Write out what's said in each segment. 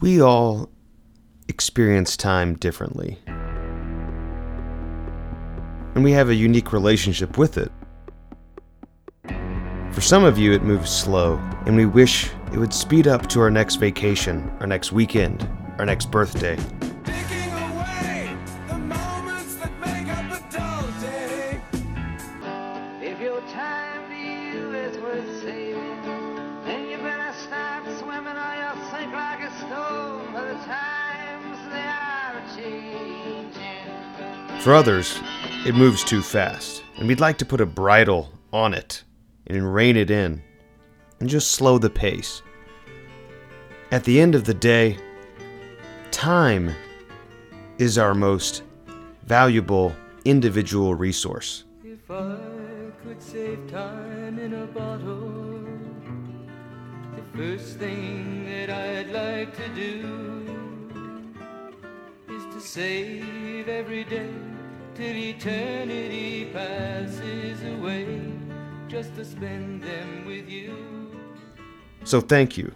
We all experience time differently. And we have a unique relationship with it. For some of you, it moves slow, and we wish it would speed up to our next vacation, our next weekend, our next birthday. For others, it moves too fast, and we'd like to put a bridle on it and rein it in and just slow the pace. At the end of the day, time is our most valuable individual resource. If I could save time in a bottle, the first thing that I'd like to do is to save every day till eternity passes away, just to spend them with you. So thank you.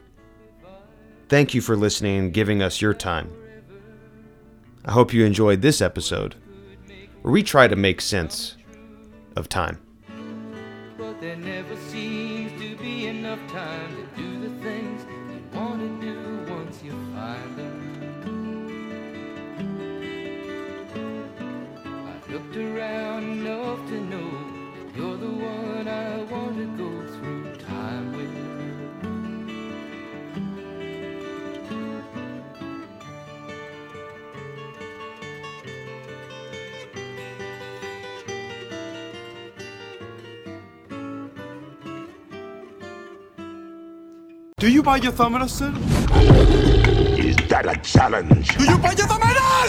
Thank you for listening and giving us your time. I hope you enjoyed this episode, where we try to make sense of time. Looked around enough to know you're the one I want to go through time with. Do you buy your thumb sir? Is that a challenge? Do you buy your thumb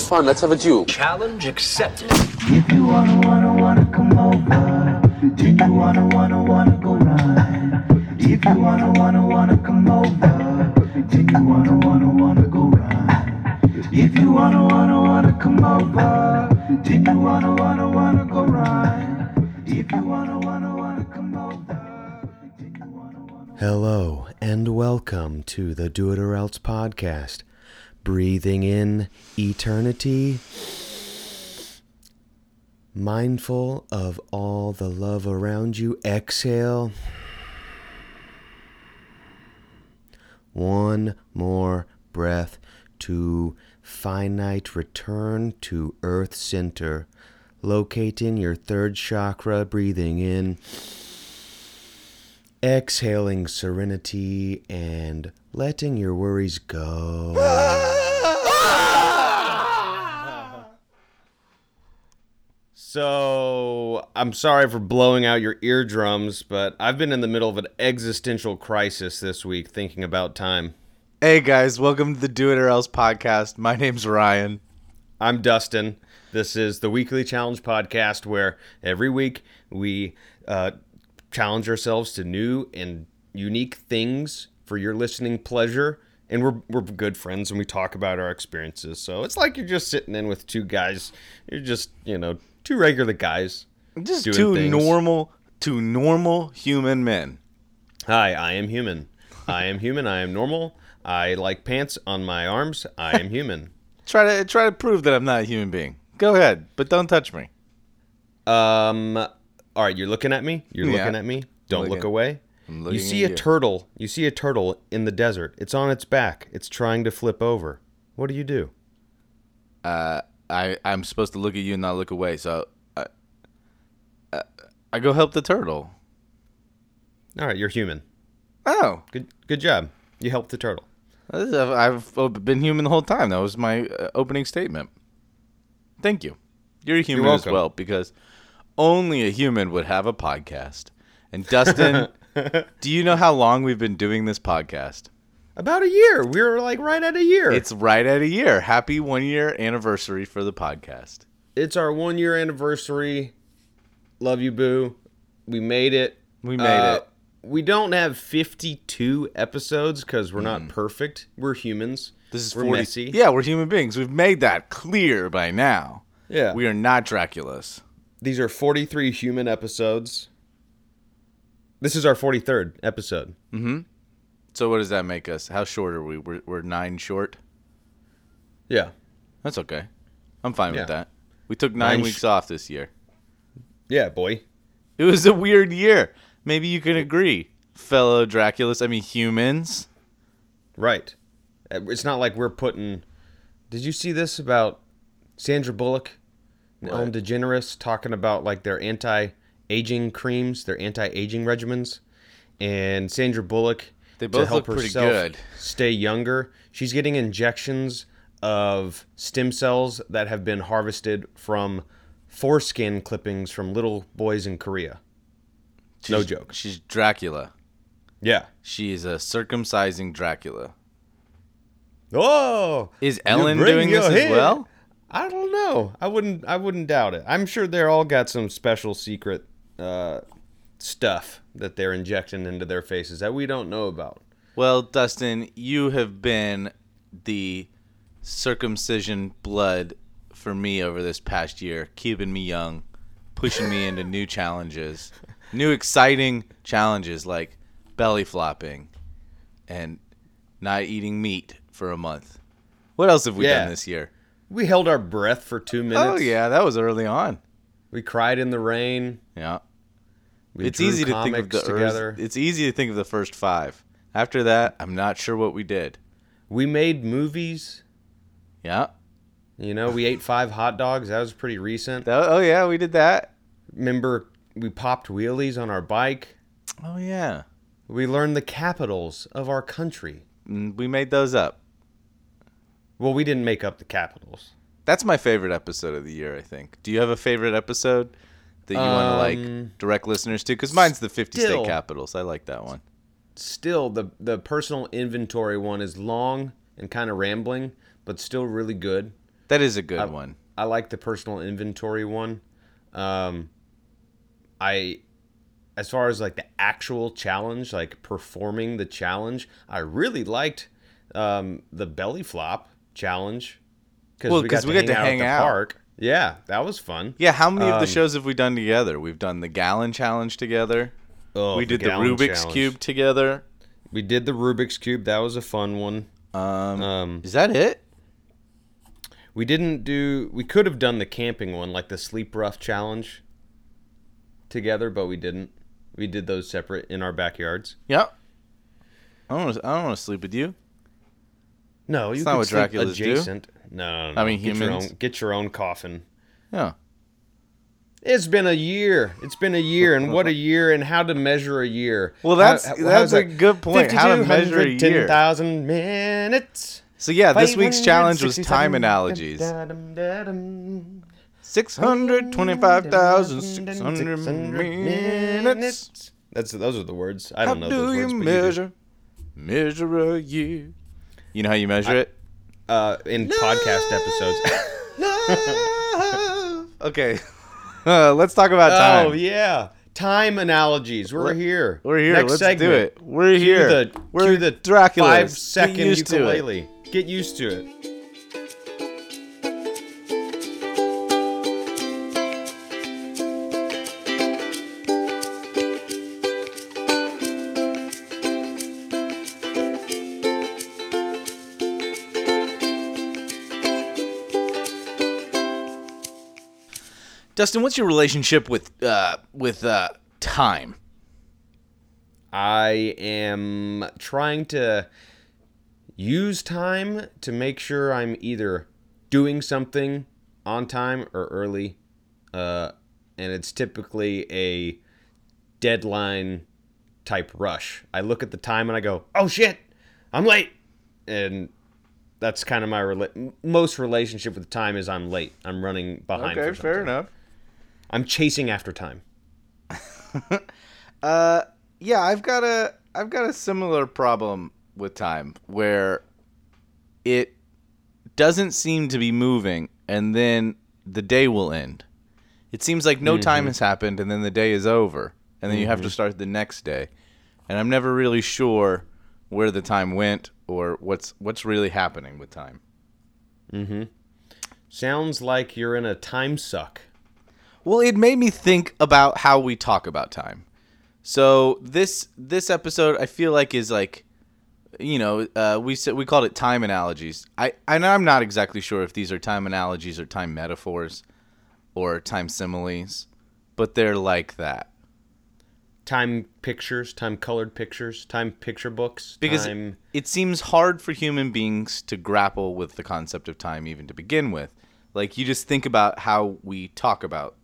Fun, let's have a duel. Challenge accepted. If you wanna, wanna, wanna come over, do you wanna, wanna, wanna go ride? If you wanna, wanna, wanna come over, do you wanna, wanna, wanna go ride? If you wanna, wanna, wanna come over, do you wanna, wanna, wanna go ride? If you wanna, wanna, wanna come over, do you wanna, wanna Hello, and welcome to the Do It or Else podcast. Breathing in eternity, mindful of all the love around you. Exhale. One more breath to finite return to earth center. Locating your third chakra, breathing in exhaling serenity and letting your worries go. So, I'm sorry for blowing out your eardrums, but I've been in the middle of an existential crisis this week thinking about time. Hey guys, welcome to the Do It or Else podcast. My name's Ryan. I'm Dustin. This is the weekly challenge podcast where every week we uh, challenge ourselves to new and unique things for your listening pleasure. And we're, we're good friends and we talk about our experiences. So it's like you're just sitting in with two guys. You're just, you know, two regular guys. Just doing two things. normal, two normal human men. Hi, I am human. I am human. I am normal. I like pants on my arms. I am human. Try to try to prove that I'm not a human being. Go ahead, but don't touch me. Um, all right, you're looking at me. You're Yeah. looking at me. Don't look away. You see a you. turtle. You see a turtle in the desert. It's on its back. It's trying to flip over. What do you do? Uh, I I'm supposed to look at you and not look away, so I, uh, I go help the turtle. All right, you're human. Oh, Good, good job. You helped the turtle. I've been human the whole time. That was my uh, opening statement. Thank you. You're human as well because only a human would have a podcast. And Dustin, do you know how long we've been doing this podcast? About a year. We were like right at a year. It's right at a year. Happy one year anniversary for the podcast. it's our one year anniversary. Love you, boo. We made it. We made Uh, it. We don't have 52 episodes because we're not perfect. We're humans. This is we're 40. messy. Yeah, we're human beings. We've made that clear by now. Yeah. We are not Draculas. These are 43 human episodes. This is our 43rd episode. So what does that make us? How short are we? We're, we're nine short. Yeah. That's okay. I'm fine Yeah. with that. We took nine, Nine sh- weeks off this year. Yeah, boy. It was a weird year. Maybe you can agree, fellow Draculas. I mean humans. Right. Uh, It's not like we're putting. Did you see this about Sandra Bullock and Ellen DeGeneres talking about like their anti-aging creams, their anti-aging regimens, and Sandra Bullock They to help look pretty herself good. stay younger. She's getting injections of stem cells that have been harvested from foreskin clippings from little boys in Korea. No joke. She's Dracula. Yeah. She is a circumcising Dracula. Oh, Is Ellen doing this your as well? I don't know. I wouldn't. I wouldn't doubt it. I'm sure they're all got some special secret uh, stuff that they're injecting into their faces that we don't know about. Well, Dustin, you have been the circumcision blood for me over this past year, keeping me young, pushing me into new challenges, new exciting challenges like belly flopping and not eating meat for a month. What else have we Yeah. done this year? We held our breath for two minutes. Oh yeah, that was early on. We cried in the rain. Yeah. We it's easy to think of the together. It's easy to think of the first 5. After that, I'm not sure what we did. we made movies. Yeah. You know, we ate five hot dogs. That was pretty recent. That- oh yeah, we did that. Remember, we popped wheelies on our bike. Oh yeah. We learned the capitals of our country. Mm, We made those up. Well, we didn't make up the capitals. That's my favorite episode of the year, I think. Do you have a favorite episode that you want to Um, like direct listeners to? Because mine's the 50 still- state capitals. I like that one. still the the personal inventory one is long and kind of rambling, but still really good. That is a good one. I like the personal inventory one. Um, I, as far as like the actual challenge, like performing the challenge, I really liked um, the belly flop challenge because Well, we got we to got to hang out hang at the out. park. Yeah, that was fun. Yeah, how many of the Um, shows have we done together? We've done the gallon challenge together. Oh, we did the, gallon Rubik's challenge. cube together. We did the Rubik's cube. That was a fun one. Um, Um, is that it? We didn't do. We could have done the camping one, like the sleep rough challenge, together, but we didn't. We did those separate in our backyards. Yep. I don't. Wanna, I don't want to sleep with you. No, you not could what Draculas do. adjacent. No, no, no. I mean, get your humans. own, get your own coffin. Yeah. It's been a year. It's been a year, and what a year, and how to measure a year. Well, that's- How- that's how's a good point, how to measure a year. 10,000 minutes. So yeah, this week's challenge was time analogies. Six hundred twenty-five thousand six hundred minutes. That's those are the words. I don't know do those you words. measure measure a year? You know how you measure it? Uh, in podcast episodes. okay. Uh, let's talk about time. oh yeah, time analogies. We're here. We're here. Next Let's do segment. it. We're Cue here. The, We're cue the five second used to it. ukulele. Get used to it. Dustin, what's your relationship with uh, with uh, time? I am trying to use time to make sure I'm either doing something on time or early. Uh, and it's typically a deadline type rush. I look at the time and I go, "Oh shit, I'm late," and that's kind of my rela- most relationship with time is I'm late. I'm running behind. for something. enough. I'm chasing after time. Uh, yeah, I've got a I've got a similar problem with time where it doesn't seem to be moving, and then the day will end. It seems like no time has happened, and then the day is over, and then you have to start the next day, and I'm never really sure where the time went or what's what's really happening with time. Mm-hmm. Sounds like you're in a time suck. Well, it made me think about how we talk about time. So this this episode I feel like is like you know, uh, we said we called it time analogies. I and I'm not exactly sure if these are time analogies or time metaphors or time similes, but they're like that. Time pictures, time colored pictures, time picture books. because time, it seems hard for human beings to grapple with the concept of time even to begin with like you just think about how we talk about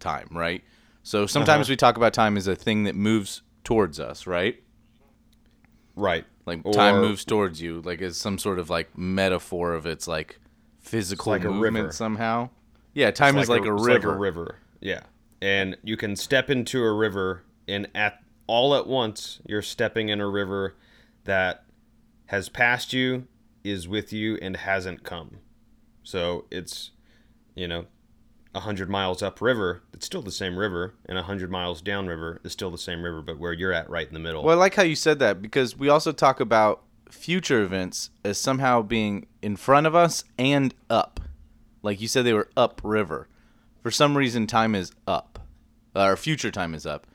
time right so sometimes Uh-huh. we talk about time as a thing that moves towards us right right. like time moves towards you like as some sort of like metaphor of its like physical like a movement river. somehow yeah time is like, a, it's river Like a river. Yeah. And you can step into a river and at all at once you're stepping in a river that has passed you, is with you and hasn't come. So it's you know, a hundred miles upriver, it's still the same river, and a hundred miles downriver is still the same river, but where you're at right in the middle. Well, I like how you said that because we also talk about future events as somehow being in front of us and up. Like you said, they were upriver. For some reason, time is up. Uh, or future time is up.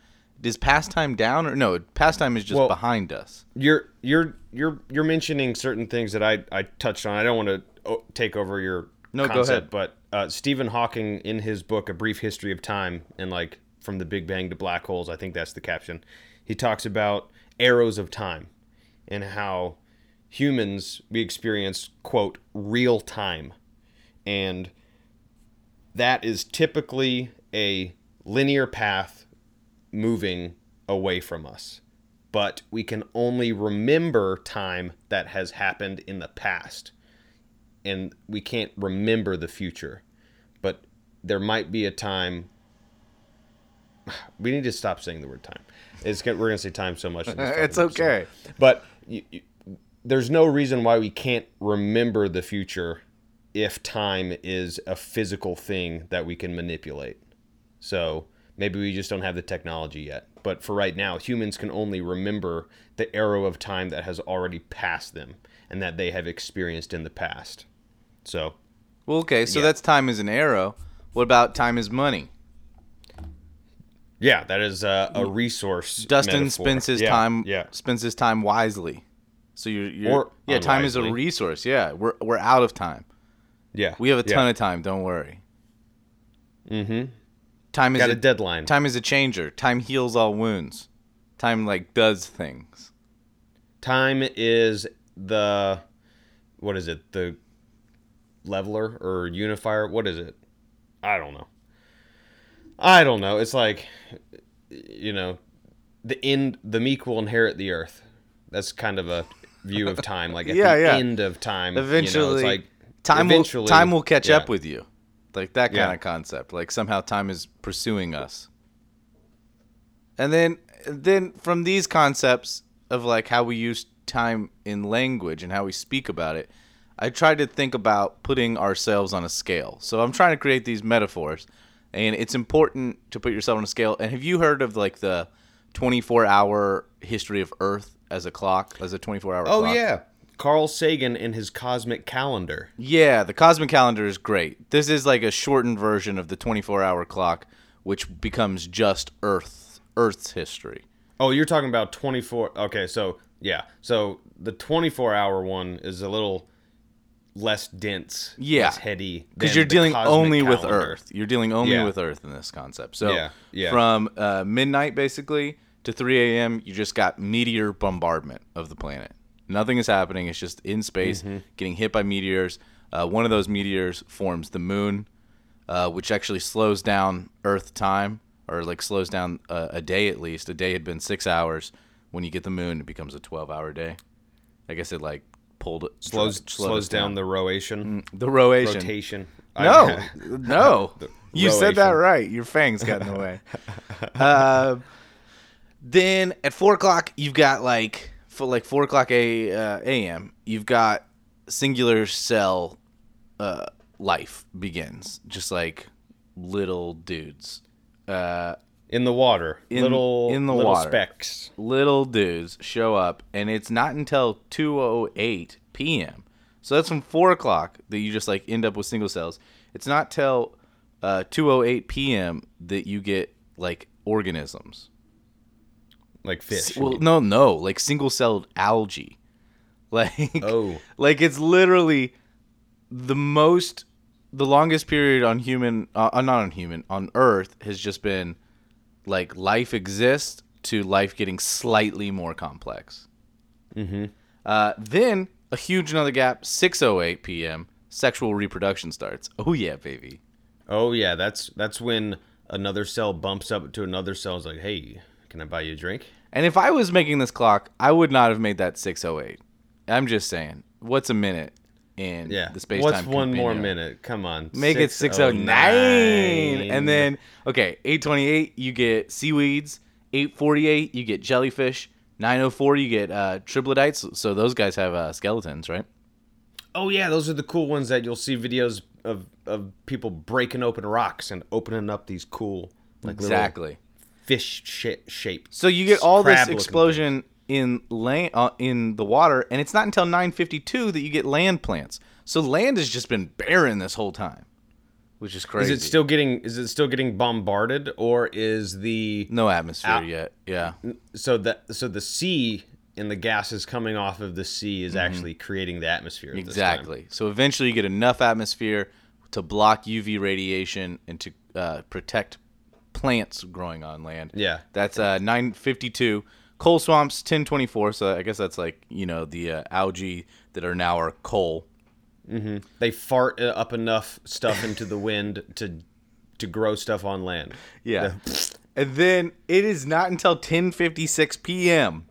Is past time down or no? Past time is just Well- behind us. you're you're you're you're mentioning certain things that I I touched on. I don't want to oh, take over your No, go ahead. but uh, Stephen Hawking in his book A Brief History of Time and like from the Big Bang to black holes, I think that's the caption. He talks about arrows of time and how humans we experience quote real time and that is typically a linear path moving away from us. But we can only remember time that has happened in the past. And we can't remember the future. But there might be a time. We need to stop saying the word time. It's gonna, we're going to say time so much. It's okay. But you, you, there's no reason why we can't remember the future if time is a physical thing that we can manipulate. So maybe we just don't have the technology yet. But for right now, humans can only remember the arrow of time that has already passed them and that they have experienced in the past. So Well, okay, so Yeah. that's time is an arrow. What about time is money? yeah, that is a, a resource. Dustin metaphor. spends his Yeah, time Yeah. spends his time wisely. So you're, you're Or yeah, time is a resource. Yeah, we're we're out of time. Yeah. We have a yeah. ton of time. Don't worry. Mhm. Time is Got a, a deadline. Time is a changer. Time heals all wounds. Time like does things. Time is the what is it? The leveler or unifier? What is it? I don't know. I don't know. It's like you know, the end the meek will inherit the earth. That's kind of a view of time. Like at Yeah, the yeah. end of time, Eventually, you know, it's like time eventually, will time will catch yeah. up with you. Like that kind of concept. Like somehow time is pursuing us. And then then from these concepts of like how we use time in language and how we speak about it, I try to think about putting ourselves on a scale. So I'm trying to create these metaphors and it's important to put yourself on a scale. And have you heard of like the 24 hour history of Earth as a clock, as a 24 hour Oh clock? yeah, Carl Sagan in his cosmic calendar. Yeah, the cosmic calendar is great. This is like a shortened version of the 24-hour clock, which becomes just Earth Earth's history. Oh, you're talking about 24. Okay, so yeah, so the 24 hour one is a little less dense, Yeah. less heady, Because you're dealing only with. Earth. You're dealing only Yeah. with Earth in this concept. So Yeah, yeah. from uh, midnight basically to 3 a.m., you just got meteor bombardment of the planet. Nothing is happening. It's just in space, Mm-hmm. getting hit by meteors. Uh, one of those meteors forms the moon, uh, which actually slows down Earth time, or like slows down a, a day at least. A day had been six hours. When you get the moon, it becomes a 12-hour day. I guess it like pulled it Slows slowed slows us down the rotation, the rotation. rotation. No, no. You said that right. Your fangs got in the way. uh, then at four o'clock, you've got like for like four o'clock a uh, a.m. You've got singular cell uh, life begins, just like little dudes. Uh, in the water, In- little in the little water. specks. little dudes show up, and it's not until 2:08 p.m. So that's from four o'clock that you just like end up with single cells. It's not till uh, 2:08 p.m. that you get like organisms. like fish. Well, no, no, like single celled algae. Like Oh. like it's literally the most the longest period on human uh, uh, not on human on earth has just been like life exists to life getting slightly more complex mm-hmm. uh, then a huge another gap 6.08 p.m sexual reproduction starts oh yeah baby Oh yeah, that's that's when another cell bumps up to another cell. Is like, hey, can I buy you a drink? and if i was making this clock i would not have made that 6.08 i'm just saying what's a minute in Yeah. the space What's one more minute? Come on. Make it 609. And then, okay, 828, you get seaweeds. 848, you get jellyfish. 904, you get uh, triplodytes. So those guys have uh, skeletons, right? Oh yeah, those are the cool ones that you'll see videos of of people breaking open rocks and opening up these cool like little Exactly. fish sh- shaped. So you get all this explosion in land uh, in the water, and it's not until 952 that you get land plants. So land has just been barren this whole time, which is crazy. Is it still getting is it still getting bombarded or is the no atmosphere Out- yet? Yeah. so that so the sea and the gases coming off of the sea is actually creating the atmosphere at this time. Mm-hmm. Exactly. So eventually, you get enough atmosphere to block UV radiation and to uh, protect plants growing on land. Yeah. That's uh, 952. Coal swamps 1024. So I guess that's like you know the uh, algae that are now are coal. They fart uh, up enough stuff into the wind to to grow stuff on land. Yeah. and then it is not until 1056 p.m.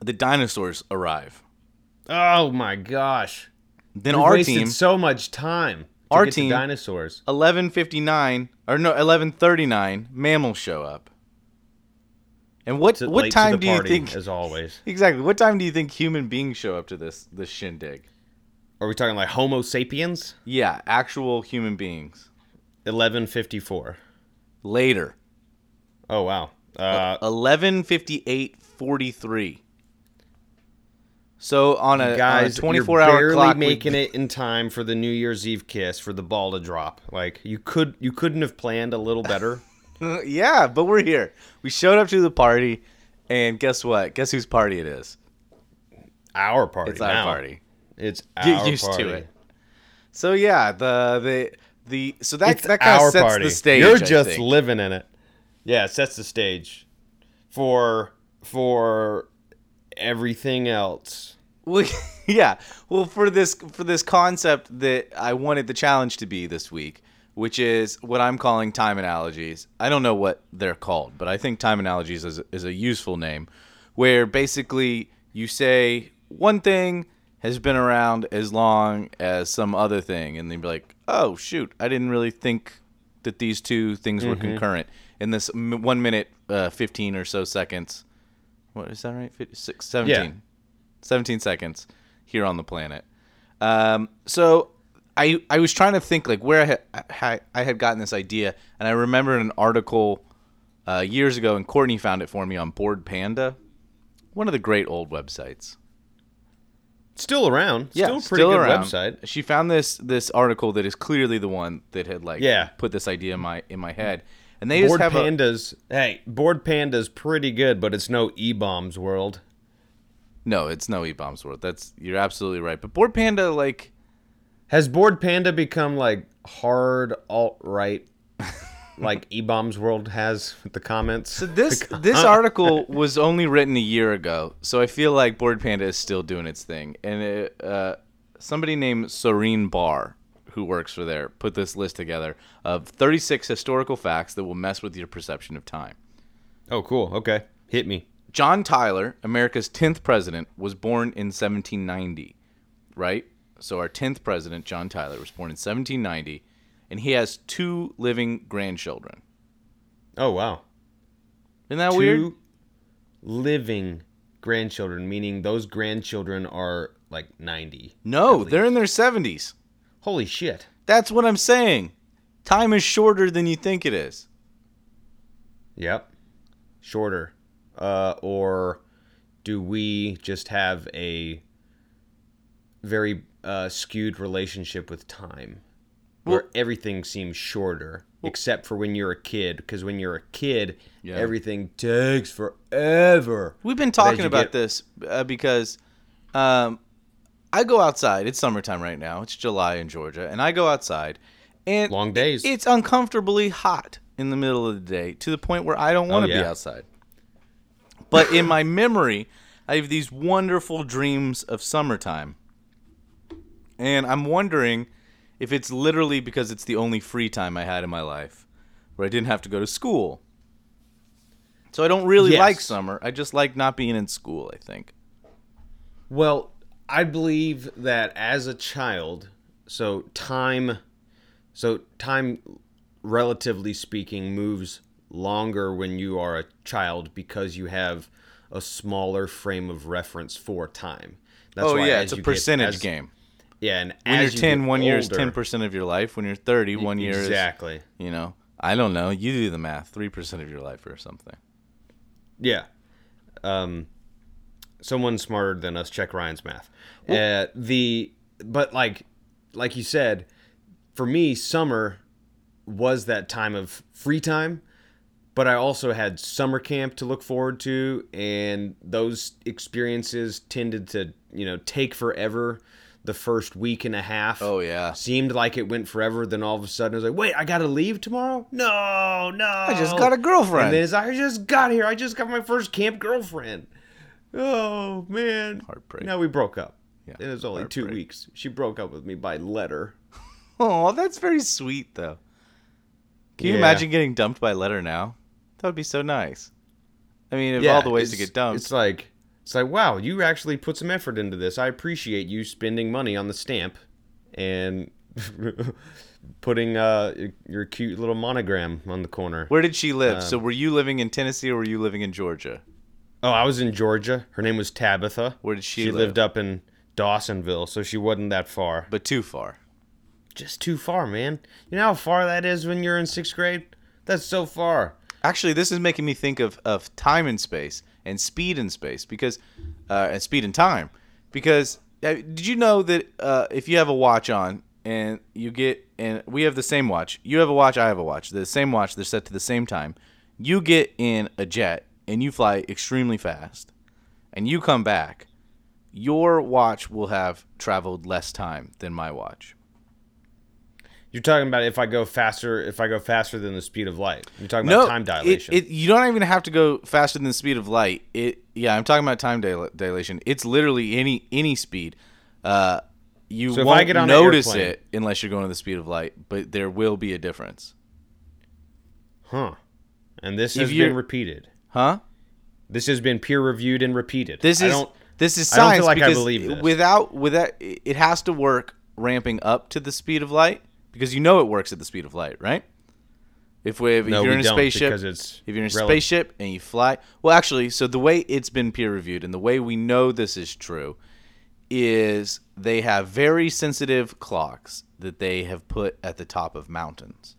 the dinosaurs arrive. Oh my gosh. Then We've our wasted team so much time to Our team- dinosaurs. 11:59 or no 11:39 mammals show up. And what To- what time do you think as always? Exactly. What time do you think human beings show up to this this shindig? Are we talking like Homo sapiens? Yeah, actual human beings. 1154. Later. Oh wow. Uh, 11:58:43. So on a, guys, on a you're 24 hour barely clock we- making it in time for the New Year's Eve kiss for the ball to drop. Like you could you couldn't have planned a little better. yeah, but we're here. We showed up to the party and guess what? Guess whose party it is? our party. It's our now. party. It's Get used party. to it. So yeah, the the the so that It's that kind of sets party. the stage. You're just living in it. Yeah, it sets the stage for for everything else. Well, yeah. Well, for this for this concept that I wanted the challenge to be this week, which is what I'm calling time analogies. I don't know what they're called, but I think time analogies is, is a useful name, where basically you say one thing has been around as long as some other thing, and then be like, oh shoot, I didn't really think that these two things were concurrent in this m- one minute, uh, fifteen or so seconds. What is that right? 56, 17. 17 seconds here on the planet. Um, so I I was trying to think like where I had, I, had gotten this idea, and I remembered an article uh, years ago, and Courtney found it for me on Bored Panda, one of the great old websites. Still around. Yeah, still a pretty good website. She found this this article that is clearly the one that had like Yeah. put this idea in my in my head, and they just Board have a, Pandas. hey, Bored Panda's pretty good, but it's no E bombs world. no, it's no E bombs world. That's you're absolutely right. But Bored Panda like Has Bored Panda become like hard alt right, like E bombs world has with the comments? So this this article was only written a year ago, so I feel like Bored Panda is still doing its thing. And it, uh, somebody named Serene Barr, who works for there, put this list together of 36 historical facts that will mess with your perception of time. oh, cool. Okay, hit me. John Tyler, America's 10th president, was born in 1790, right? So our 10th president, John Tyler, was born in 1790, and he has two living grandchildren. Oh wow. Isn't that Two weird? living grandchildren, meaning those grandchildren are like ninety. No, they're in their 70s. Holy shit. That's what I'm saying. Time is shorter than you think it is. Yep. Shorter. Uh, or do we just have a very uh, skewed relationship with time? Where everything seems shorter, except for when you're a kid. Because when you're a kid, everything takes forever. We've been talking about get- this uh, because Um, I go outside. It's summertime right now. It's July in Georgia, and I go outside, and Long days. It's uncomfortably hot in the middle of the day to the point where I don't want to Oh, yeah. be outside. But in my memory, I have these wonderful dreams of summertime, and I'm wondering if it's literally because it's the only free time I had in my life, where I didn't have to go to school. So I don't really Yes. like summer. I just like not being in school. I think. Well, I believe that as a child, so time, so time, relatively speaking, moves longer when you are a child because you have a smaller frame of reference for time. That's oh why yeah, it's a you get- percentage as- game. Yeah, and When you're you 10, get one year is 10% of your life. When you're 30, one year is exactly. You know, I don't know. You do the math. Three percent of your life or something. Yeah. Um, someone smarter than us check Ryan's math. Uh, the but like like you said, for me, summer was that time of free time, but I also had summer camp to look forward to, and those experiences tended to you know take forever. The first week and a half. Oh, yeah. seemed like it went forever. Then all of a sudden, I was like, "Wait, I gotta leave tomorrow? No, no, I just got a girlfriend. And then it's like, I just got here. I just got my first camp girlfriend. Oh man, Heartbreak. Now we broke up. Yeah, it was only two weeks. She broke up with me by letter. Oh, that's very sweet though. Can you Yeah. imagine getting dumped by letter now? That would be so nice. I mean, of all the ways to get dumped. It's like it's like wow, you actually put some effort into this. I appreciate you spending money on the stamp and putting uh your cute little monogram on the corner. Where did she live? Um, so were you living in Tennessee or were you living in Georgia? Oh, I was in Georgia. Her name was Tabitha. Where did she She live? lived up in Dawsonville, so she wasn't that far. But too far. Just too far, man. You know how far that is when you're in sixth grade? That's so far. Actually, this is making me think of, of time and space and speed in space because uh, and speed and time because uh, did you know that uh, if you have a watch on and you get and we have the same watch, you have a watch, I have a watch, the same watch, they're set to the same time. You get in a jet and you fly extremely fast, and you come back, your watch will have traveled less time than my watch. You're talking about if I go faster, if I go faster than the speed of light. You're talking no about time dilation. It, you don't even have to go faster than the speed of light. It yeah, I'm talking about time dil- dilation. It's literally any any speed. Uh, you So won't notice airplane- it unless you're going to the speed of light, but there will be a difference. huh. And this If has been repeated. Huh? This has been peer reviewed and repeated. This I is don't, this is I don't science feel like I because without without it has to work ramping up to the speed of light because you know it works at the speed of light, right? If, we, if No, you're we in a spaceship, because it's if you're in a rel- spaceship and you fly, well, actually, so the way it's been peer reviewed and the way we know this is true is they have very sensitive clocks that they have put at the top of mountains,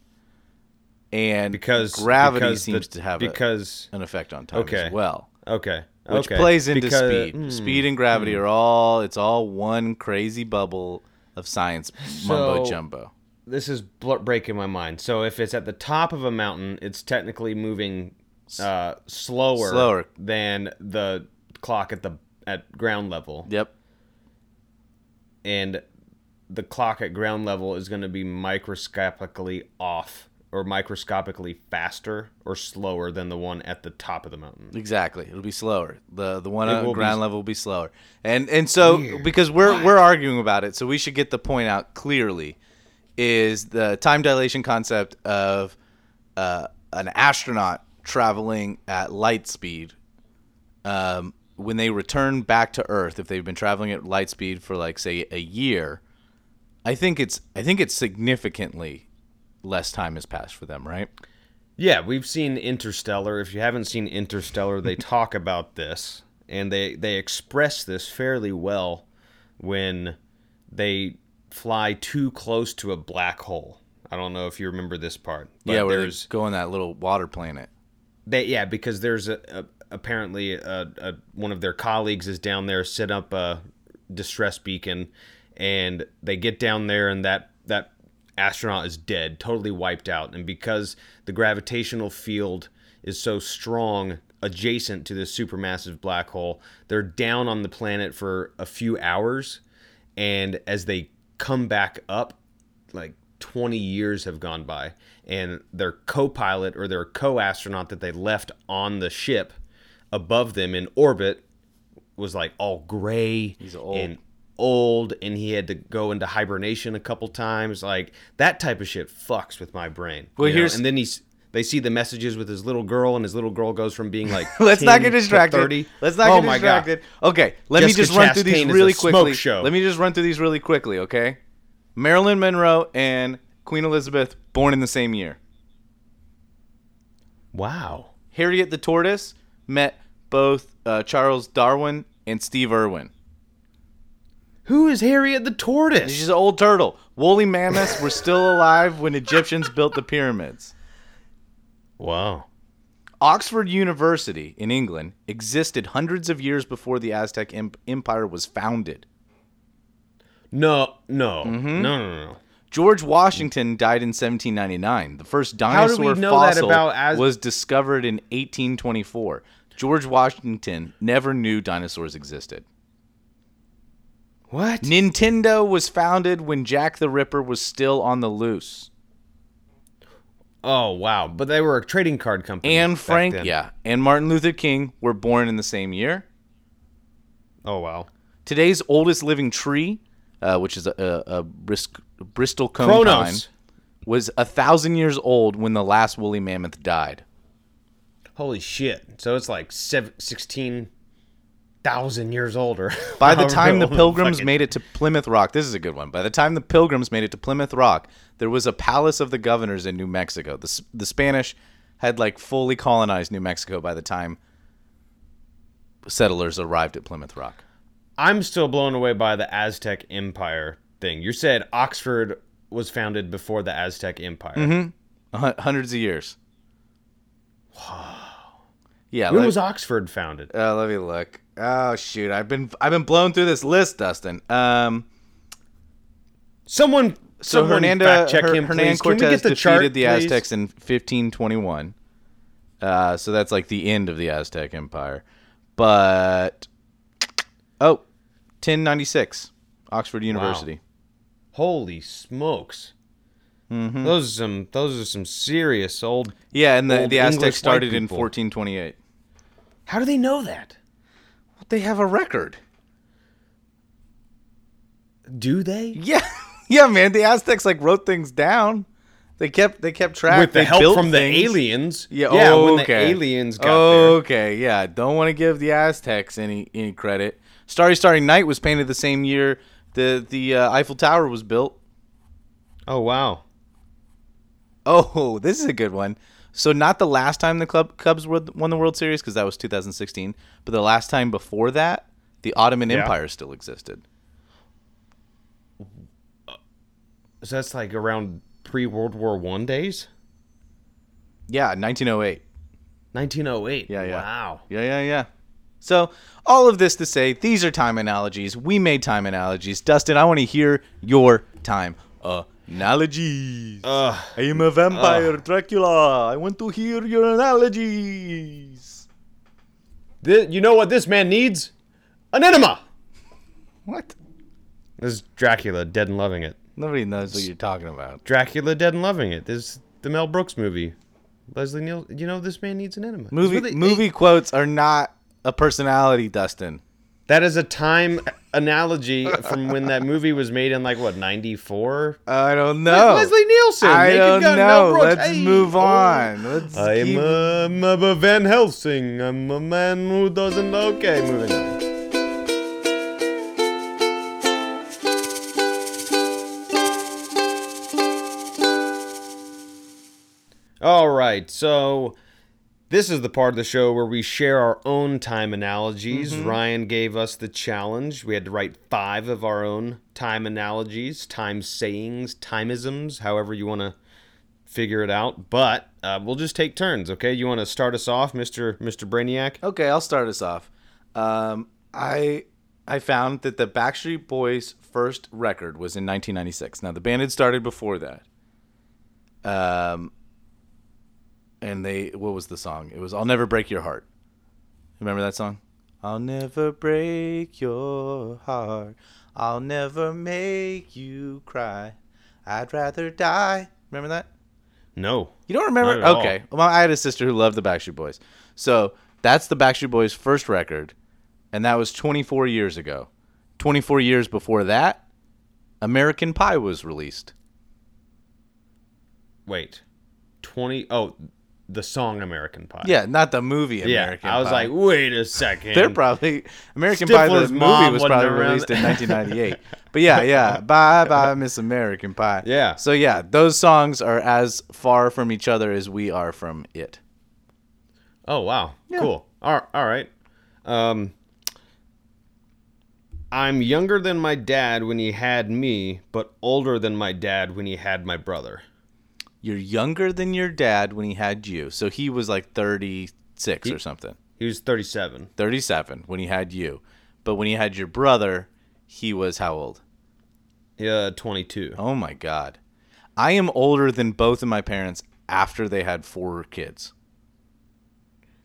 and because gravity because the- seems to have a- because an effect on time Okay. as well okay which okay. plays into Because- speed. hmm. Speed and gravity are all it's all one crazy bubble of science mumbo So- jumbo. This is breaking my mind. So if it's at the top of a mountain, it's technically moving uh, slower, Slower. than the clock at the at ground level, Yep. and the clock at ground level is going to be microscopically off or microscopically faster or slower than the one at the top of the mountain. Exactly. It'll be slower. The the one It on be ground level will be slower. And and so because we're we're arguing about it, so we should get the point out clearly is the time dilation concept of uh, an astronaut traveling at light speed um, when they return back to Earth, if they've been traveling at light speed for like say a year, I think it's I think it's significantly less time has passed for them, right? Yeah, we've seen Interstellar. If you haven't seen Interstellar, they talk about this and they they express this fairly well when they fly too close to a black hole. I don't know if you remember this part. But yeah, where there's going that little water planet. they yeah because there's a, a apparently a, a one of their colleagues is down there set up a distress beacon and they get down there and that that astronaut is dead totally wiped out and because the gravitational field is so strong adjacent to this supermassive black hole. They're down on the planet for a few hours, and as they come back up, like 20 years have gone by, and their co-pilot or their co-astronaut that they left on the ship above them in orbit was like all gray He's old. and old and he had to go into hibernation a couple times like that type of shit fucks with my brain Well, you know? here's- and then he's they see the messages with his little girl and his little girl goes from being like Let's 10 not get distracted. 30. Let's not oh get my God. distracted. Okay, let me just run through these really quickly. show. Let me just run through these really quickly, okay? Marilyn Monroe and Queen Elizabeth born in the same year. wow Harriet the Tortoise met both uh, Charles Darwin and Steve Irwin. who is harriet the tortoise She's an old turtle. Woolly mammoths were still alive when Egyptians built the pyramids. Wow Oxford University in England existed hundreds of years before the Aztec em- Empire was founded. no no Mm-hmm. no no no George Washington died in 1799. The first How do we dinosaur fossil about Az- was discovered in 1824. George Washington never knew dinosaurs existed. what Nintendo was founded when Jack the Ripper was still on the loose. Oh wow but they were a trading card company Anne Frank, yeah, and Martin Luther King were born in the same year. oh wow Today's oldest living tree, uh, which is a, a, a Bris- bristlecone pine, was a thousand years old when the last woolly mammoth died. Holy shit. So it's like seven, 16,000 years older. By the time the pilgrims fucking- made it to Plymouth Rock, this is a good one. By the time the pilgrims made it to Plymouth Rock, there was a palace of the governors in New Mexico. The, the Spanish had like fully colonized New Mexico by the time settlers arrived at Plymouth Rock. I'm still blown away by the Aztec Empire thing. You said Oxford was founded before the Aztec Empire. Mm-hmm. Hun- Hundreds of years. Wow. Yeah, When was Oxford founded? uh, let me look. Oh shoot, I've been I've been blown through this list, Dustin. Um, Someone, so Hernando check Her- him, Hernan please. Can we get the defeated chart, the please? Aztecs in 1521. Uh, so that's like the end of the Aztec Empire. But oh, 1096, Oxford University. Holy smokes. Mm-hmm. Those are some those are some serious old Yeah, and the, the Aztecs started in 1428. How do they know that? They have a record. Do they? Yeah, yeah, man. The Aztecs like wrote things down. They kept they kept track With the They help from the aliens. Yeah, yeah when the aliens got there. Okay, yeah. Don't want to give the Aztecs any any credit. Starry Starry Night was painted the same year the the uh, Eiffel Tower was built. Oh wow. Oh, this is a good one. So not the last time the club Cubs won won the World Series because that was 2016, but the last time before that, the Ottoman Yeah. Empire still existed. So that's like around pre World War One days? Yeah, 1908. 1908. Yeah, yeah. Wow. Yeah, yeah, yeah. So, all of this to say, these are time analogies. We made time analogies. Dustin, I want to hear your time analogies. Ugh. I am a vampire, Dracula. I want to hear your analogies. Thi- you know what this man needs? An enema. What? This is Dracula, Dead and Loving It. Nobody knows what you're talking about. Dracula, Dead and Loving It. This is the Mel Brooks movie. Leslie Nielsen. You know this man needs an enema. Movie movie quotes are not a personality, Dustin. That is a time analogy from when that movie was made in like what 94. I don't know. Leslie Nielsen. I Naked don't Gun, know. Let's Hey, move oh. on. Let's I am keep- a, I'm a Van Helsing. I'm a man who doesn't. Okay, moving on. All right, so this is the part of the show where we share our own time analogies. Ryan gave us the challenge. We had to write five of our own time analogies, time sayings, timeisms, however you want to figure it out. But uh, we'll just take turns, okay? You want to start us off, Mister Mister Brainiac? Okay, I'll start us off. Um, I I found that the Backstreet Boys' first record was in 1996. Now the band had started before that. Um, and they what was the song? It was "I'll Never Break Your Heart." Remember that song? I'll never break your heart. I'll never make you cry. I'd rather die. Remember that? No. You don't remember? At all. okay. Well, I had a sister who loved the Backstreet Boys. So that's the Backstreet Boys' first record, and that was 24 years ago. 24 years before that, American Pie was released. Wait. 20 Oh, the song American Pie. Yeah, not the movie Yeah. American I was Pie. like, wait a second. They're probably American Pie. The movie was probably released in 1998. but yeah, yeah. Bye, bye, Miss American Pie. Yeah. So yeah, those songs are as far from each other as we are from it. Oh wow, cool. All, all right. Um, I'm younger than my dad when he had me, but older than my dad when he had my brother. You're younger than your dad when he had you, so he was like 36 or something. He was 37. 37 when he had you, but when he had your brother, he was how old? Yeah, 22. Oh my god. I am older than both of my parents after they had four kids.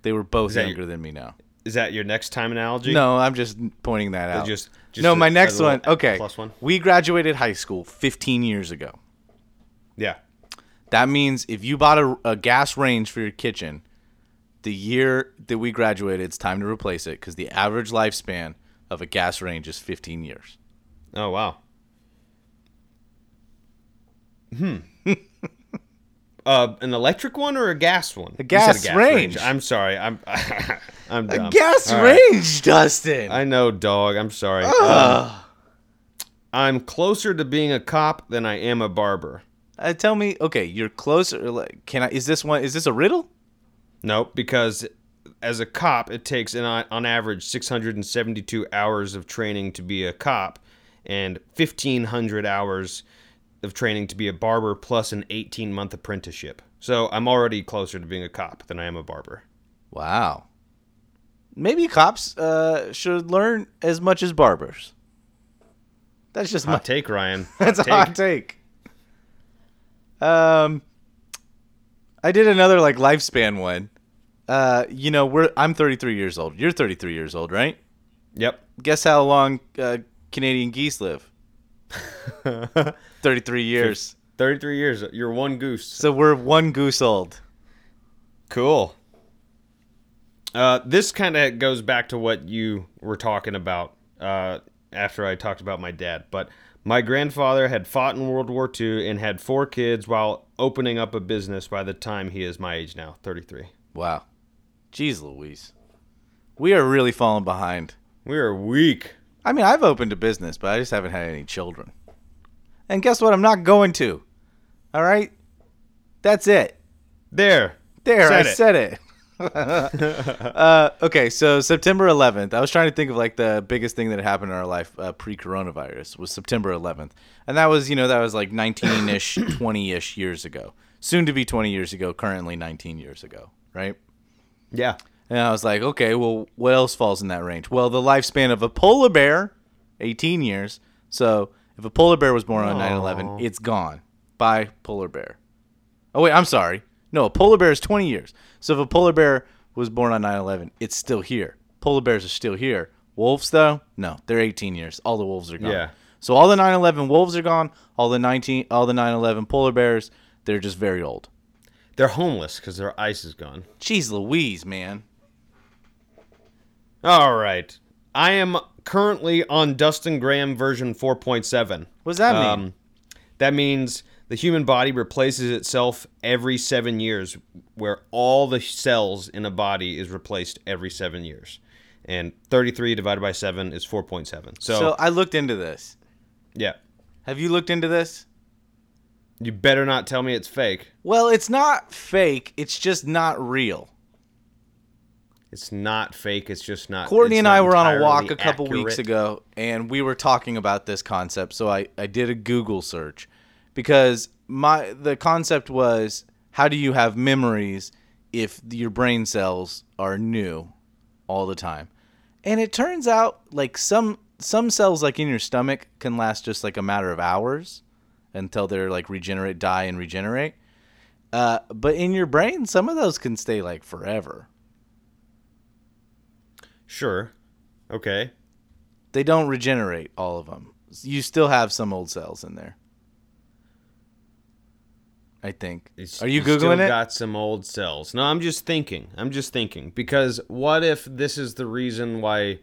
They were both that your- younger than me now. Is that your next time analogy? No, I'm just pointing that out. just- just no, my next one. Okay, plus one? we graduated high school 15 years ago. Yeah. That means if you bought a, a gas range for your kitchen, the year that we graduated, it's time to replace it because the average lifespan of a gas range is 15 years. Oh wow. Hmm. uh, an electric one or a gas one? A You gas said range. I'm sorry. I'm I'm dumb. A gas All right. range, Dustin. I know, dog. I'm sorry. Um, I'm closer to being a cop than I am a barber. Uh, tell me, okay, you're closer. like, Can I? Is this one? Is this a riddle? Nope, because as a cop, it takes an, on average 672 hours of training to be a cop, and 1,500 hours of training to be a barber, plus an 18 month apprenticeship. So I'm already closer to being a cop than I am a barber. Wow. Maybe cops uh, should learn as much as barbers. That's just my take, Ryan. That's a take. hot take. Um, I did another like lifespan one. Uh, you know, we're I'm 33 years old. You're 33 years old, right? Yep. Guess how long uh, Canadian geese live? 33 years. 33 years. You're one goose. So we're one goose old. Cool. Uh, this kind of goes back to what you were talking about uh, after I talked about my dad. But my grandfather had fought in World War II and had four kids while opening up a business by the time he is my age now, 33. Wow. Jeez Louise. We are really falling behind. We are weak. I mean, I've opened a business, but I just haven't had any children. And guess what? I'm not going to. All right? That's it. There. There, I Said it. said it. uh, okay, so September 11th. I was trying to think of like the biggest thing that happened in our life uh, pre-coronavirus was September 11th, and that was you know that was like 19ish, 20ish years ago. Soon to be 20 years ago. Currently 19 years ago. Right. Yeah. And I was like, okay, well, what else falls in that range? Well, the lifespan of a polar bear, 18 years. So if a polar bear was born on 9 11, it's gone. Bye, polar bear. Oh, wait, I'm sorry. No, a polar bear is 20 years. So if a polar bear was born on 9 11, it's still here. Polar bears are still here. Wolves, though, no, they're 18 years. All the wolves are gone. Yeah. So all the 9 11 wolves are gone. All the 19, all the 9 11 polar bears, they're just very old. They're homeless because their ice is gone. Jeez Louise, man. All right. I am currently on Dustin Graham version 4.7. What does that mean? Um, that means the human body replaces itself every seven years, where all the cells in a body is replaced every seven years. And 33 divided by 7 is 4.7. So, so I looked into this. yeah. Have you looked into this? You better not tell me it's fake. Well, it's not fake. It's just not real. It's not fake. It's just not. Courtney and I were on a walk a couple weeks ago, and we were talking about this concept. So I, I did a Google search because my the concept was how do you have memories if your brain cells are new all the time? And it turns out like some some cells like in your stomach can last just like a matter of hours until they're like regenerate, die, and regenerate. Uh, but in your brain, some of those can stay like forever. Sure. Okay. They don't regenerate all of them. You still have some old cells in there. I think. It's- Are you googling it? Got some old cells. No, I'm just thinking. I'm just thinking because what if this is the reason why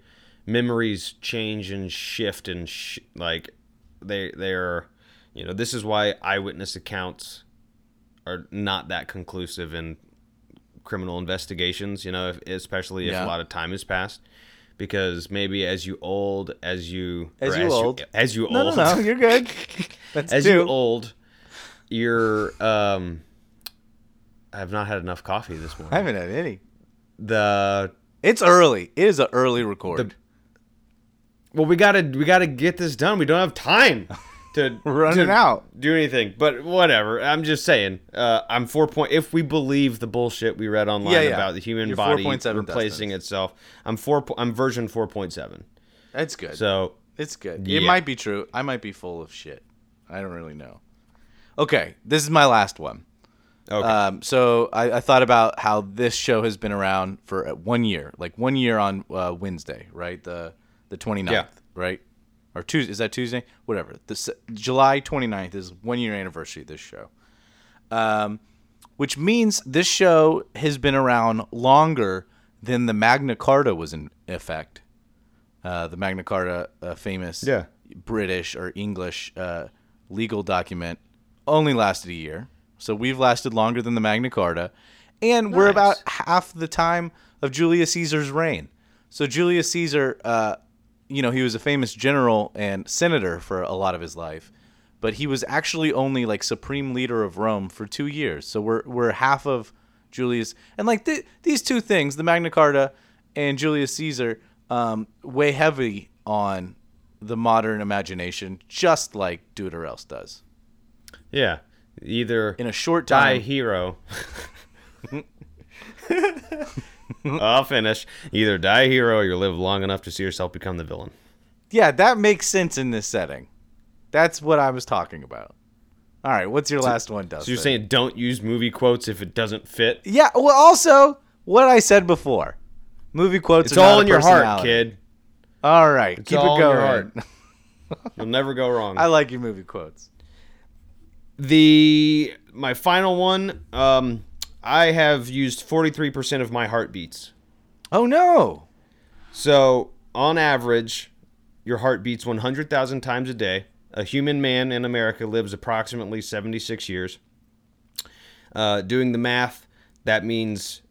memories change and shift and sh- like they they're you know this is why eyewitness accounts are not that conclusive in criminal investigations. You know, if, especially if Yeah. a lot of time has passed. Because maybe as you old, as you As you old. as you no, old, no, no. You're good. That's as two. you old, you're um. I have not had enough coffee this morning. I haven't had any. The It's early. It is an early record. well, we gotta we gotta get this done. We don't have time to run to out. do anything. But whatever. I'm just saying. Uh, I'm four point. If we believe the bullshit we read online Yeah, yeah. about the human You're body 4.7 replacing Dustins. itself, I'm four. I'm version four point seven. That's good. So It's good. It might be true. I might be full of shit. I don't really know. Okay, this is my last one. okay. Um, so I, I thought about how this show has been around for uh, one year, like one year on uh, Wednesday, right? The the 29th, Yeah. right? Or Tuesday? Is that Tuesday? Whatever. The s- July 29th is one year anniversary of this show. Um, which means this show has been around longer than the Magna Carta was in effect. Uh, the Magna Carta, uh, famous Yeah. British or English uh, legal document, only lasted a year. So we've lasted longer than the Magna Carta, and we're about half the time of Julius Caesar's reign. So Julius Caesar, uh, you know, he was a famous general and senator for a lot of his life, but he was actually only like supreme leader of Rome for two years. So we're we're half of Julius, and like th- these two things, the Magna Carta and Julius Caesar, um, weigh heavy on the modern imagination, just like Else does. Yeah. Either In a short time, die hero. I'll finish. Either die hero or you live long enough to see yourself become the villain. yeah, that makes sense in this setting. That's what I was talking about. All right, what's your last one, Dustin? So you're saying don't use movie quotes if it doesn't fit? Yeah. Well, also what I said before, movie quotes. It's are not all a in your heart, kid. All right, It's keep it in going. You'll never go wrong. I like your movie quotes. The my final one, um, I have used 43% of my heartbeats. Oh no. So, on average, your heart beats 100,000 times a day. A human man in America lives approximately 76 years. Uh, doing the math, that means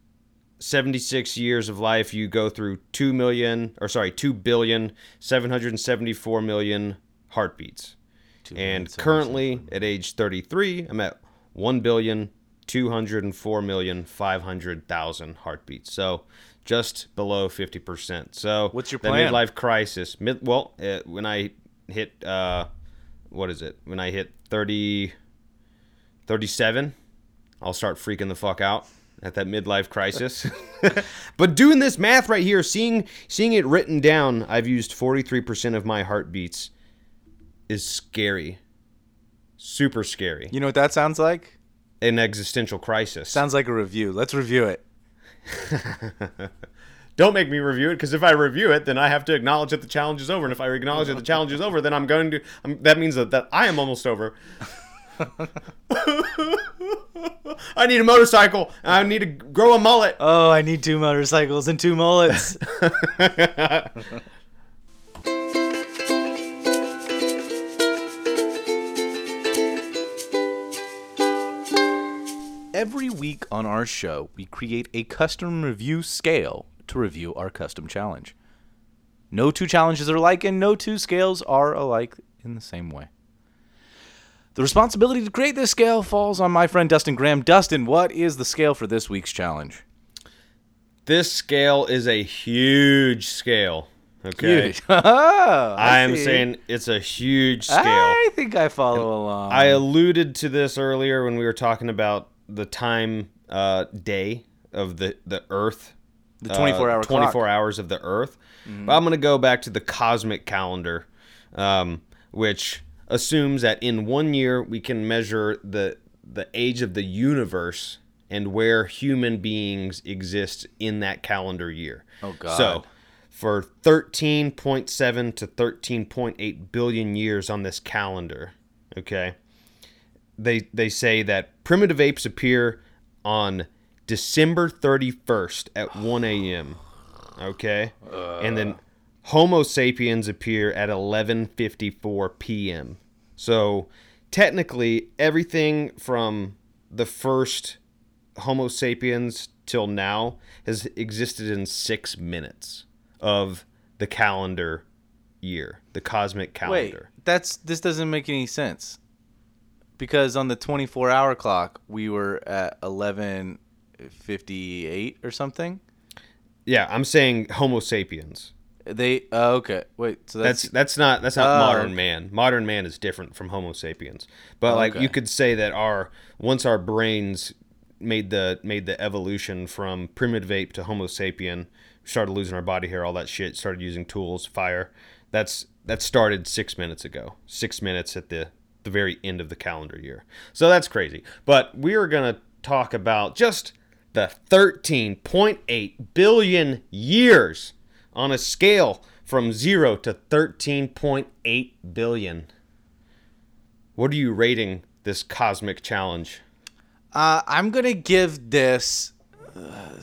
76 years of life, you go through 2 million, or sorry, 2 billion, 774 million heartbeats. And currently, at age 33, I'm at 1 billion, 204 million, 500,000 heartbeats. So just below 50%. So What's your the plan? midlife crisis. Mid, well, uh, when I hit, uh, what is it? When I hit 30, 37, I'll start freaking the fuck out at that midlife crisis. but doing this math right here, seeing seeing it written down, I've used 43% of my heartbeats is scary. Super scary. You know what that sounds like? An existential crisis. Sounds like a review. Let's review it. Don't make me review it because if I review it, then I have to acknowledge that the challenge is over. And if I acknowledge that the challenge is over, then I'm going to. Um, that means that, that I am almost over. I need a motorcycle. I need to grow a mullet. Oh, I need two motorcycles and two mullets. Every week on our show, we create a custom review scale to review our custom challenge. No two challenges are alike, and no two scales are alike in the same way. The responsibility to create this scale falls on my friend Dustin Graham. Dustin, what is the scale for this week's challenge? This scale is a huge scale. Okay. Huge. I I am saying it's a huge scale. I think I follow along. I alluded to this earlier when we were talking about the time uh, day of the, the Earth. the 24 hour 24 clock. hours of the Earth. But I'm going to go back to the cosmic calendar, um, which assumes that in one year we can measure the the age of the universe and where human beings exist in that calendar year. Oh, God. So for 13.7 to 13.8 billion years on this calendar. Okay. They they say that primitive apes appear on December 31st at 1 a.m. Okay. and then Homo sapiens appear at 11:54 p.m. So technically everything from the first Homo sapiens till now has existed in 6 minutes of the calendar year, the cosmic calendar. Wait, calendar. that's this doesn't make any sense. Because on the 24-hour clock, we were at 11:58 or something. Yeah, I'm saying Homo sapiens. They uh, okay. Wait, so That's that's, that's not that's not Oh, modern man. Modern man is different from Homo sapiens. But like Okay. you could say that our once our brains made the made the evolution from primitive ape to Homo sapien, started losing our body hair, all that shit, started using tools, fire. That's that started six minutes ago. Six minutes at the the very end of the calendar year. So that's crazy. But we are gonna talk about just the 13.8 billion years on a scale from 0 to 13.8 billion. What are you rating this cosmic challenge? Uh, I'm gonna give this uh,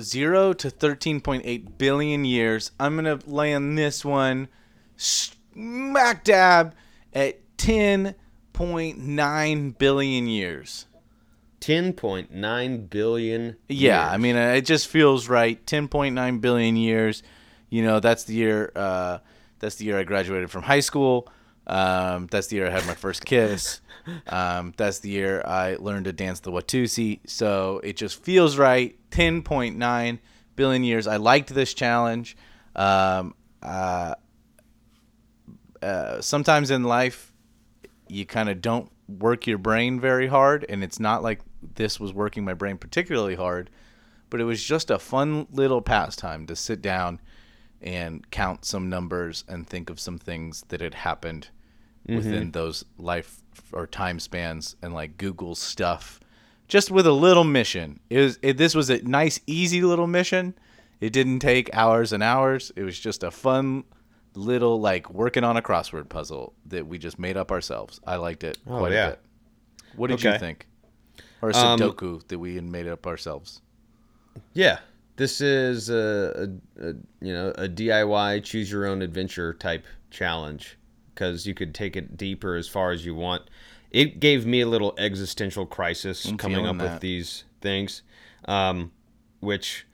zero to thirteen point eight billion years. I'm gonna land this one smack dab at ten point nine billion years. 10.9 billion. Yeah, years. I mean, it just feels right. Ten point nine billion years. You know, that's the year. Uh, that's the year I graduated from high school. Um, that's the year I had my first kiss. Um, that's the year I learned to dance the Watusi. So it just feels right. Ten point nine billion years. I liked this challenge. Um, uh, uh, sometimes in life, you kind of don't work your brain very hard, and it's not like this was working my brain particularly hard, but it was just a fun little pastime to sit down and count some numbers and think of some things that had happened within mm-hmm. those life or time spans and like Google stuff just with a little mission. It was it, this was a nice easy little mission. It didn't take hours and hours. It was just a fun little like working on a crossword puzzle that we just made up ourselves. I liked it Oh, quite yeah. a bit. What did you think? Or a Um, Sudoku that we had made up ourselves. Yeah, this is a, a, a you know a DIY choose your own adventure type challenge because you could take it deeper as far as you want. It gave me a little existential crisis I'm coming up feeling with these things, um, which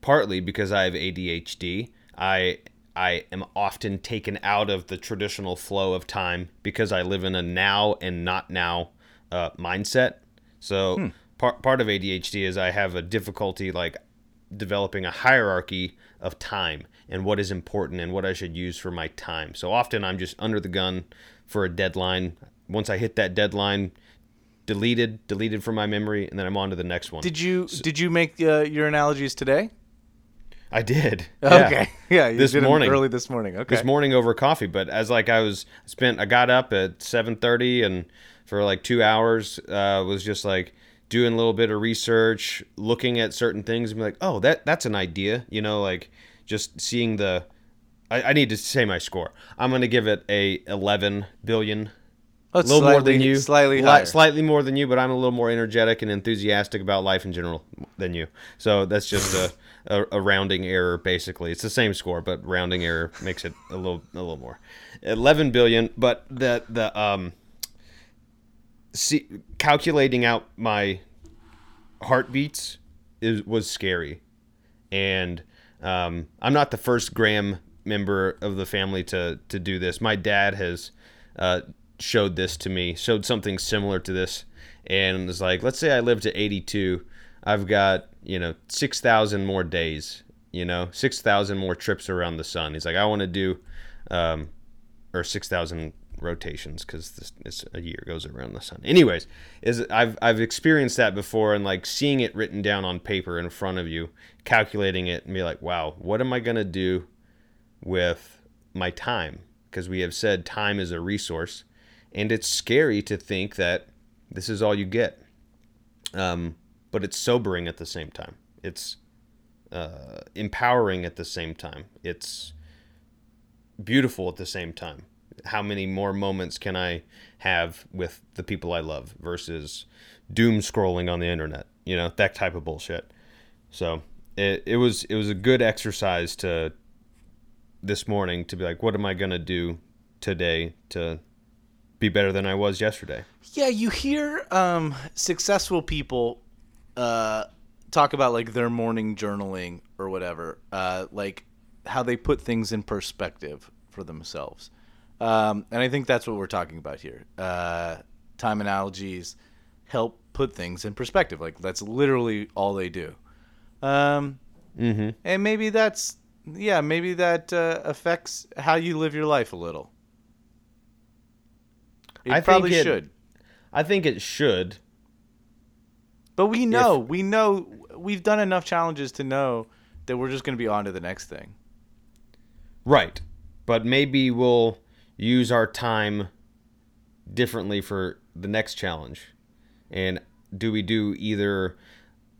partly because I have ADHD, I I am often taken out of the traditional flow of time because I live in a now and not now uh, mindset. So Hmm. part part of ADHD is I have a difficulty like developing a hierarchy of time and what is important and what I should use for my time. So often I'm just under the gun for a deadline. Once I hit that deadline, deleted, deleted from my memory, and then I'm on to the next one. Did you did you make uh, your analogies today? I did. Okay. Yeah, you This morning. early this morning. Okay. This morning over coffee, but as like I was spent, I got up at 7:30 and for like two hours uh, was just like doing a little bit of research, looking at certain things, and be like, oh, that that's an idea, you know, like just seeing the. I, I need to say my score. I'm gonna give it a 11 billion A little more than you, Slightly Li- slightly more than you, but I'm a little more energetic and enthusiastic about life in general than you. So that's just a, a, a rounding error, basically. It's the same score, but rounding error makes it a little a little more. 11 billion, but the the um, see, calculating out my heartbeats is was scary, and um, I'm not the first Graham member of the family to to do this. My dad has uh, showed this to me, showed something similar to this, and was like, let's say I live to 82, I've got you know 6,000 more days, you know 6,000 more trips around the sun. He's like, I want to do, um, or 6,000 rotations because this, a year goes around the sun. Anyways, is I've I've experienced that before and like seeing it written down on paper in front of you, calculating it and be like, wow, what am I gonna do with my time? Because we have said time is a resource, and it's scary to think that this is all you get. Um, but it's sobering at the same time. It's uh, empowering at the same time. It's beautiful at the same time. How many more moments can I have with the people I love versus doom scrolling on the internet? You know that type of bullshit. So it it was it was a good exercise to this morning to be like, what am I gonna do today to be better than I was yesterday? Yeah, you hear um, successful people uh, talk about like their morning journaling or whatever, uh, like how they put things in perspective for themselves. Um, and I think that's what we're talking about here. Uh, time analogies help put things in perspective. Like that's literally all they do. Um, Mm-hmm. and maybe that's yeah, maybe that uh, affects how you live your life a little. It I think probably it- should. I think it should. But we know, we know, we've done enough challenges to know that we're just going to be on to the next thing. Right. But maybe we'll use our time differently for the next challenge. And do we do either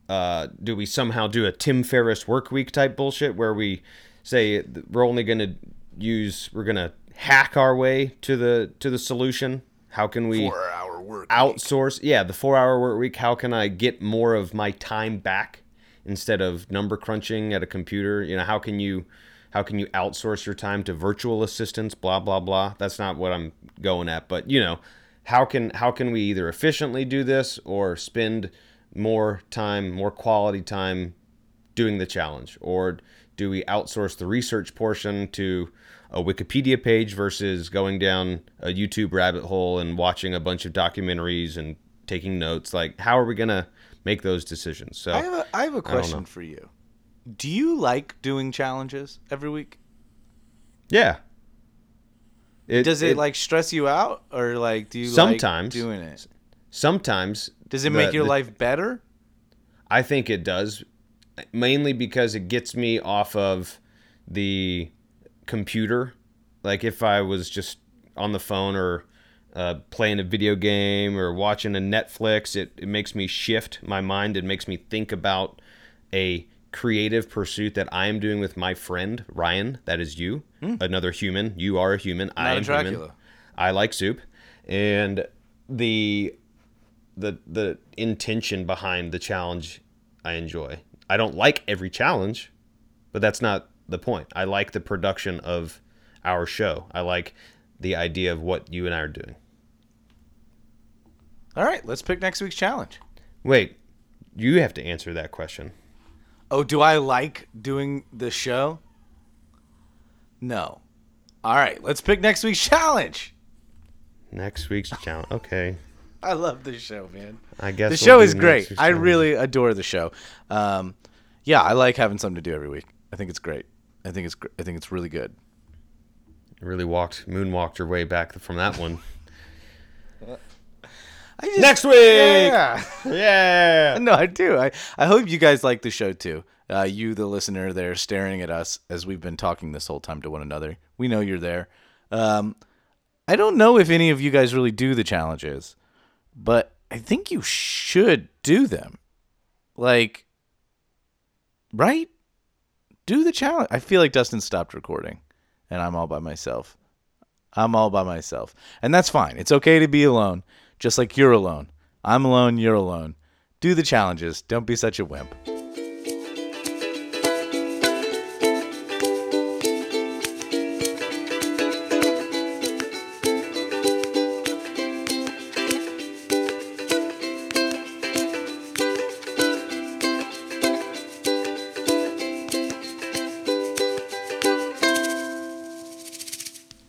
uh, do we somehow do a Tim Ferriss work week type bullshit where we say we're only going to use we're going to hack our way to the to the solution? How can we hour work. outsource? Yeah the four hour work week. How can i get more of my time back instead of number crunching at a computer? You know how can you how can you outsource your time to virtual assistants? Blah blah blah. That's not what i'm going at but you know how can how can we either efficiently do this or spend more time more quality time doing the challenge? Or do we outsource the research portion to a wikipedia page versus going down a youtube rabbit hole and watching a bunch of documentaries and taking notes like how are we going to make those decisions so I have a, I have a question for you. Do you like doing challenges every week? yeah Does it, like stress you out or like do you Sometimes. like doing it? sometimes Does it the- make your the- life better? I think it does, mainly because it gets me off of the computer. Like if I was just on the phone or uh, playing a video game or watching a Netflix, it, it makes me shift my mind. It makes me think about a creative pursuit that I am doing with my friend Ryan. That is you, another human. You are a human. I Hmm. Not a am human. I like soup, and the the the intention behind the challenge I enjoy. I don't like every challenge, but that's not the point. I like the production of our show. I like the idea of what you and I are doing. All right, let's pick next week's challenge. Wait, you have to answer that question. Oh, do I like doing the show? No. All right, let's pick next week's challenge. Next week's challenge. Okay. I love this show, man. I guess the we'll show is great. I really adore the show. Um, yeah, I like having something to do every week. I think it's great. I think it's I think it's really good. really walked moonwalked your way back from that one. I just, Next week. Yeah. Yeah. no, I do. I, I hope you guys like the show too. Uh, you, the listener, there staring at us as we've been talking this whole time to one another. We know you're there. Um, I don't know if any of you guys really do the challenges, but I think you should do them. Like, right? Do the challenge. I feel like Dustin stopped recording, and I'm all by myself. I'm all by myself. And that's fine. It's okay to be alone, just like you're alone. I'm alone, you're alone. Do the challenges. Don't be such a wimp.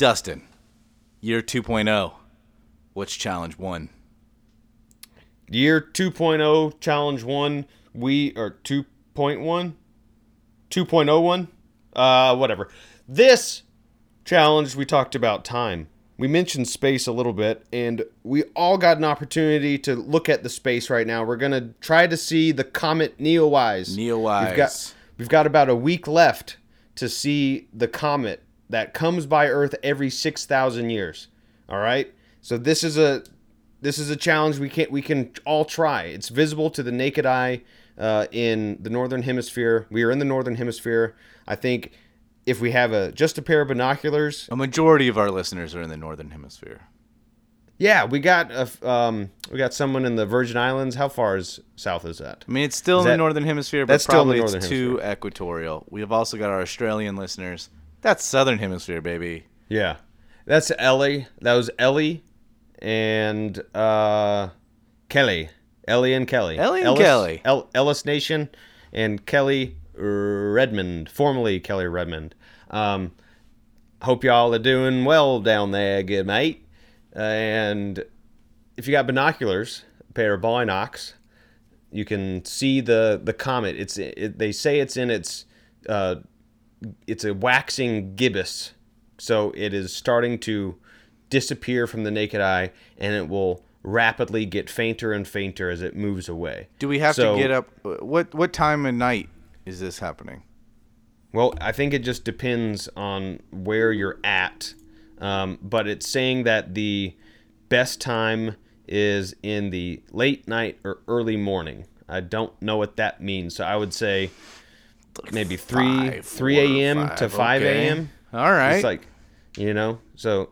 Dustin, year 2.0. What's challenge one? Year 2.0 challenge 1 we or 2.1 2.01 uh whatever. This challenge we talked about time. We mentioned space a little bit and we all got an opportunity to look at the space right now. We're going to try to see the comet Neowise. Neowise. We've got we've got about a week left to see the comet that comes by Earth every 6,000 years. All right? So this is a this is a challenge we can we can all try. It's visible to the naked eye uh, in the northern hemisphere. We are in the northern hemisphere. I think if we have a just a pair of binoculars, A majority of our listeners are in the northern hemisphere. yeah, we got a, um, we got someone in the Virgin Islands. How far is south is that? I mean, it's still Is in the northern hemisphere, but that's still probably it's northern too equatorial. We have also got our Australian listeners. That's southern hemisphere, baby. Yeah, that's Ellie. That was Ellie and uh, Kelly. Ellie and Kelly. Ellie and Ellis, Kelly. El- Ellis Nation and Kelly Redmond, formerly Kelly Redmond. Um, hope y'all are doing well down there, good mate. And if you got binoculars, a pair of binocs, you can see the the comet. It's it, they say it's in its uh, it's a waxing gibbous, so it is starting to disappear from the naked eye, and it will rapidly get fainter and fainter as it moves away. Do we have So- to get up? What what time of night is this happening? Well, I think it just depends on where you're at, um, but it's saying that the best time is in the late night or early morning. I don't know what that means, so I would say maybe three Five, three a.m. to five, okay. a.m. All right. It's like, you know, so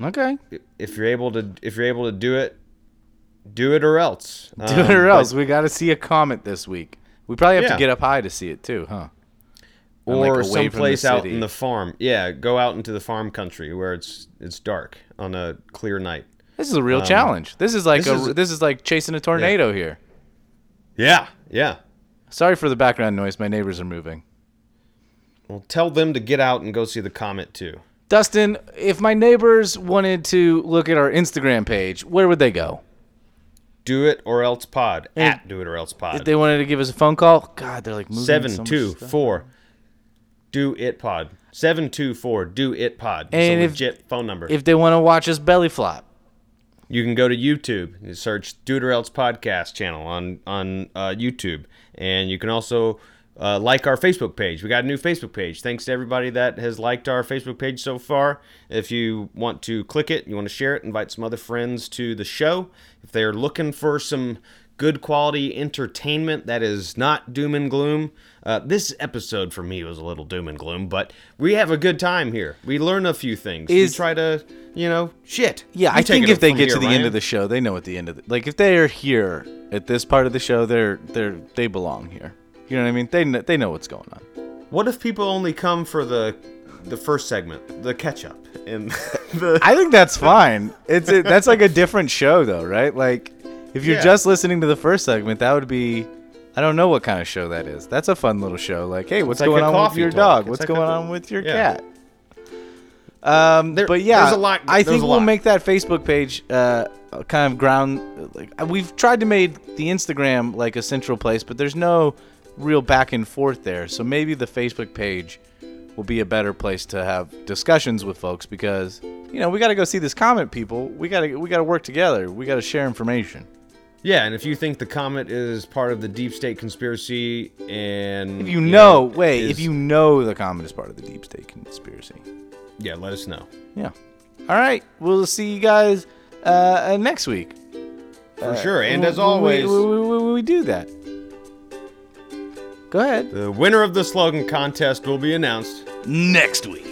okay. if you're able to if you're able to do it, do it or else. Do it Um, or but- else. We got to see a comet this week. We probably have Yeah. to get up high to see it too, huh? And, like, or from someplace out in the farm. Yeah, go out into the farm country where it's it's dark on a clear night. This is a real challenge. This is like Um, this a, is- this is like chasing a tornado here. Yeah, yeah. Sorry for the background noise. My neighbors are moving. Well, tell them to get out and go see the comet too. Dustin, if my neighbors wanted to look at our Instagram page, where would they go? Do it or else pod And at do it or else pod. If they wanted to give us a phone call, God, they're like moving Seven so two four. Do it pod. Seven two four. Do it pod. It's And a if- legit phone number. If they want to watch us belly flop, You can go to YouTube and search Do It or Else podcast channel on on uh, YouTube, and you can also uh, like our Facebook page. We got a new Facebook page. Thanks to everybody that has liked our Facebook page so far. If you want to click it, you want to share it, invite some other friends to the show. If they're looking for some good quality entertainment that is not doom and gloom. Uh, this episode for me was a little doom and gloom, but we have a good time here. We learn a few things. Is- we try to, you know, shit. yeah, You I think if they get here, to the end of the show, they know at the end of the like if they are here at this part of the show, they're they're they belong here. You know what I mean? They they know what's going on. What if people only come for the the first segment, the catch up, and the I think that's fine. It's it, that's like a different show though, right? Like if you're Yeah. just listening to the first segment, that would be I don't know what kind of show that is. That's a fun little show. Like, hey, what's like going on with your talk. dog? It's What's like going a- on with your yeah. cat? Um, There- but yeah, there's a lot- I think we'll make that Facebook page uh, kind of ground. Like we've tried to make the Instagram like a central place, but there's no real back and forth there. So maybe the Facebook page will be a better place to have discussions with folks because you know we got to go see this comment, people. We got to we got to work together. We got to share information. Yeah. And if you think the comet is part of the deep state conspiracy, and If you know, know, wait, is- if you know the comment is part of the deep state conspiracy, yeah, let us know yeah. All right, we'll see you guys uh, uh, next week. for sure. And When- as we- always, we, when we do that. Go ahead. the winner of the slogan contest will be announced Next week.